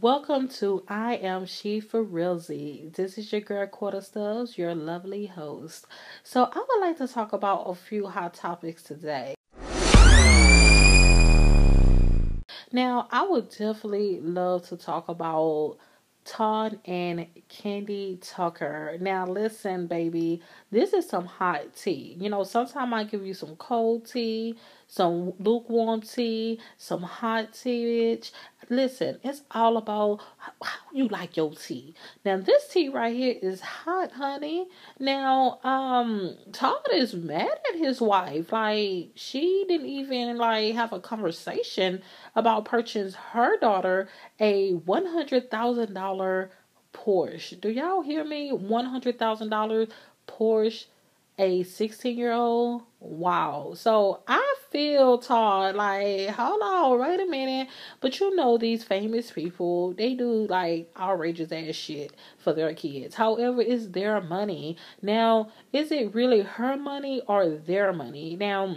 Welcome to I Am She for Realzy. This is your girl Quarter Stubbs, your lovely host. So I would like to talk about a few hot topics today. Now, I would definitely love to talk about Todd and Kandi Tucker. Now, listen, baby, this is some hot tea. You know, sometimes I give you some cold tea, some lukewarm tea, some hot tea, bitch. Listen, it's all about how you like your tea. Now, this tea right here is hot, honey. Now, um, Todd is mad at his wife. Like, she didn't even like have a conversation about purchasing her daughter a one hundred thousand dollar Porsche. Do y'all hear me? One hundred thousand dollar Porsche a 16 year old. Wow. So I feel Todd like, hold on, wait a minute. But you know, these famous people, they do like outrageous ass shit for their kids. However, it's their money. Now, is it really her money or their money? Now,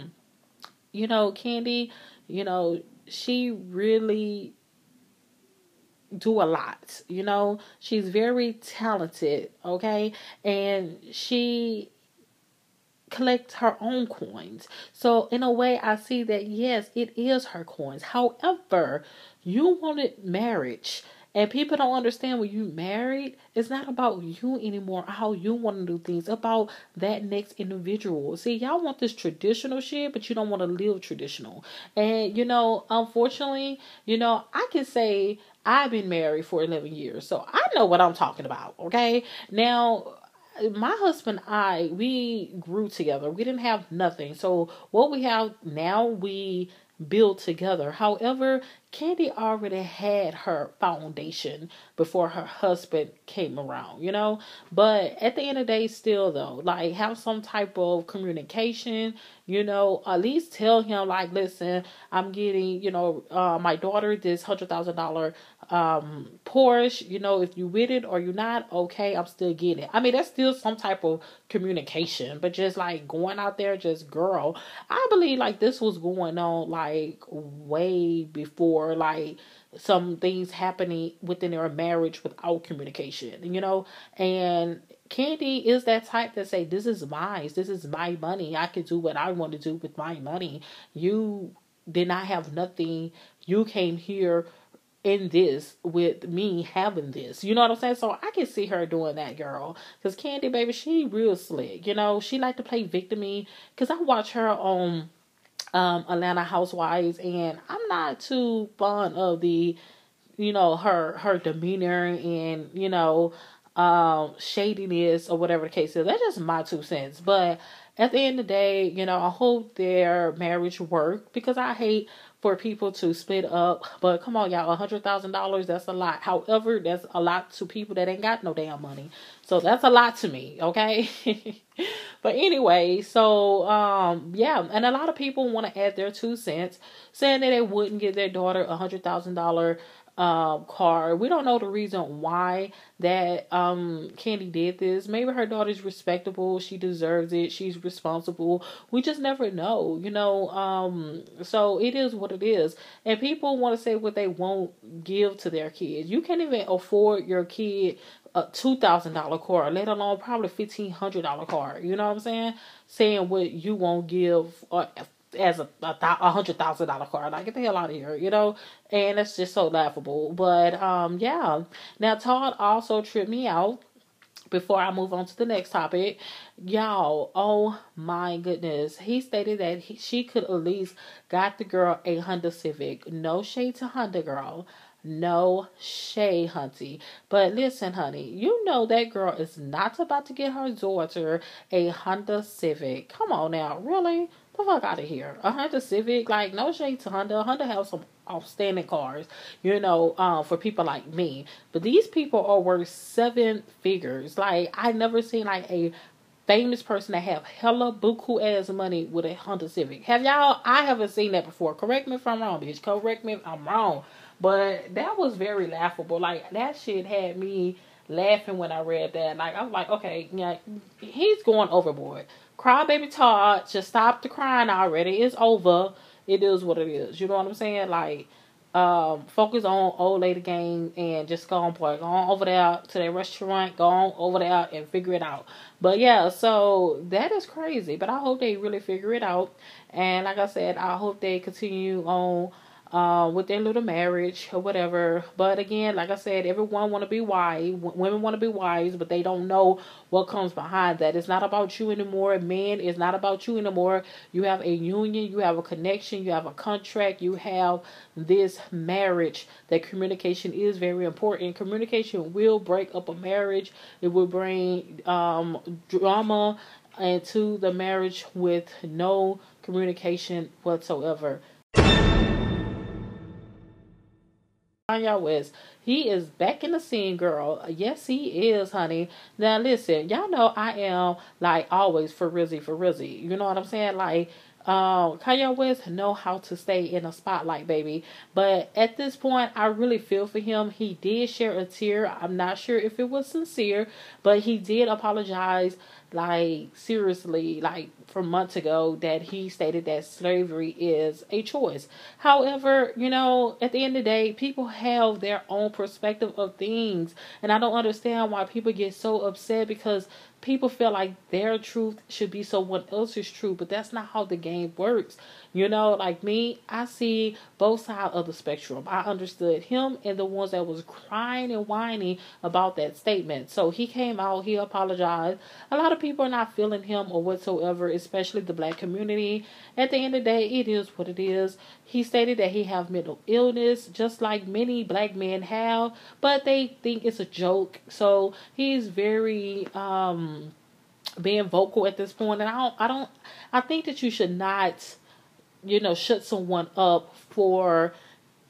you know, Kandi, you know, she really do a lot you know she's very talented okay and she collect her own coins. So in a way I see that yes, it is her coins. However, you wanted marriage. And people don't understand when you married, it's not about you anymore, how you want to do things, about that next individual. See, y'all want this traditional shit, but you don't want to live traditional. And, you know, unfortunately, you know, I can say I've been married for 11 years, so I know what I'm talking about, okay? Now, my husband and I, we grew together. We didn't have nothing. So what we have now, we build together. However, Kandi already had her foundation before her husband came around, you know? But at the end of the day, still though, like have some type of communication, you know, at least tell him like, listen, I'm getting, you know, uh, my daughter this hundred thousand dollar um Porsche, you know, if you with it or you're not, okay, I'm still getting it. I mean, that's still some type of communication, but just like going out there, just girl, I believe like this was going on like way before like some things happening within their marriage without communication, you know, and Kandi is that type that say, "This is mine. This is my money. I can do what I want to do with my money. You did not have nothing. You came here in this with me having this. You know what I'm saying? So I can see her doing that, girl. Cause Kandi, baby, she real slick. You know, she like to play victimy. Cause I watch her on um Atlanta Housewives, and I'm not too fond of the, you know, her her demeanor and you know um, shadiness or whatever the case is. That's just my two cents. But at the end of the day, you know, I hope their marriage work because I hate for people to split up. But come on, y'all, a hundred thousand dollars, that's a lot. However, that's a lot to people that ain't got no damn money. So that's a lot to me, okay? but anyway, so um yeah, and a lot of people want to add their two cents, saying that they wouldn't give their daughter a hundred thousand dollar um car. We don't know the reason why that um Kandi did this. Maybe her daughter's respectable, she deserves it, she's responsible. We just never know, you know. Um so it is what it is. And people want to say what they won't give to their kids. You can't even afford your kid a two thousand dollar car, let alone probably fifteen hundred dollar car. You know what I'm saying? Saying what you won't give or as a a, hundred thousand dollar car. Like get the hell out of here, you know. And it's just so laughable. But um, yeah. Now Todd also tripped me out. Before I move on to the next topic, y'all, oh my goodness, he stated that he, she could at least got the girl a Honda Civic. No shade to Honda girl, no shade, hunty. But listen, honey, you know that girl is not about to get her daughter a Honda Civic. Come on now, really? The fuck out of here. A Honda Civic, like no shade to Honda. Honda has some outstanding cars, you know, um, for people like me. But these people are worth seven figures. Like I never seen like a famous person that have hella buku ass money with a Honda Civic. Have y'all? I haven't seen that before. Correct me if I'm wrong, bitch. Correct me if I'm wrong. But that was very laughable. Like that shit had me laughing when I read that. Like I was like, okay, yeah, he's going overboard. Crybaby Todd, just stop the crying already. It's over. It is what it is. You know what I'm saying? Like, um, focus on Old Lady Gang and just go on boy, go on over there to the restaurant, go on over there and figure it out. But yeah, so that is crazy. But I hope they really figure it out. And like I said, I hope they continue on uh, with their little marriage or whatever. But again, like I said, everyone want to be wise. Women want to be wise, but they don't know what comes behind that. It's not about you anymore. Men, it's not about you anymore. You have a union, you have a connection, you have a contract, you have this marriage. That communication is very important. Communication will break up a marriage. It will bring um, drama into the marriage with no communication whatsoever. Kanye West, he is back in the scene, girl. Uh, yes, he is, honey. Now listen, y'all know I am like always for Rizzy for Rizzy. You know what I'm saying? Like um, Kanye West know how to stay in a spotlight, baby. But at this point, I really feel for him. He did share a tear. I'm not sure if it was sincere, but he did apologize like seriously like from months ago that he stated that slavery is a choice however you know at the end of the day people have their own perspective of things and i don't understand why people get so upset because people feel like their truth should be someone else's truth, but that's not how the game works. You know, like me, I see both sides of the spectrum. I understood him and the ones that was crying and whining about that statement. So he came out, he apologized. A lot of people are not feeling him or whatsoever, especially the black community. At the end of the day, it is what it is. He stated that he have mental illness, just like many black men have, but they think it's a joke. So he's very um being vocal at this point and I don't I don't I think that you should not you know, shut someone up for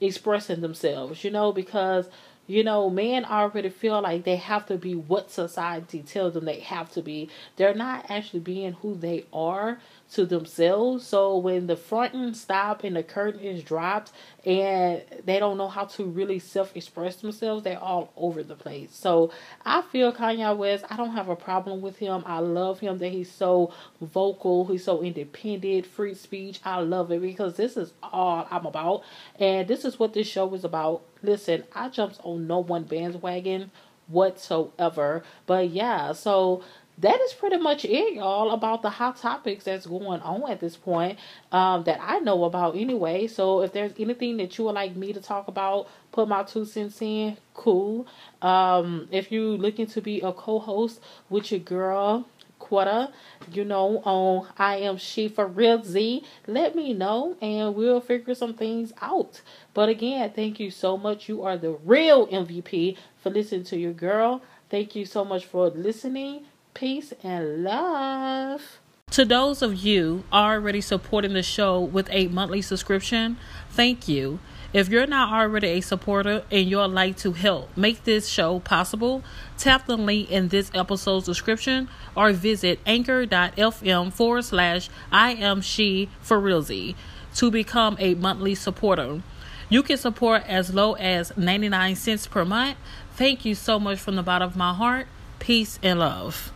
expressing themselves, you know, because you know, men already feel like they have to be what society tells them they have to be. They're not actually being who they are to themselves. So when the front stop and the curtain is dropped and they don't know how to really self express themselves, they're all over the place. So I feel Kanye West, I don't have a problem with him. I love him that he's so vocal, he's so independent, free speech. I love it because this is all I'm about. And this is what this show is about listen, I jumped on no one bandwagon whatsoever. But yeah, so that is pretty much it, y'all, about the hot topics that's going on at this point um, that I know about anyway. So if there's anything that you would like me to talk about, put my two cents in, cool. Um, if you're looking to be a co host with your girl, Quetta, you know, on I am she for Realzy, let me know and we'll figure some things out. But again, thank you so much. You are the real MVP for listening to your girl. Thank you so much for listening. Peace and love. To those of you already supporting the show with a monthly subscription, thank you. If you're not already a supporter and you'd like to help make this show possible, tap the link in this episode's description or visit anchor.fm forward slash I am she for realzy to become a monthly supporter. You can support as low as 99 cents per month. Thank you so much from the bottom of my heart. Peace and love.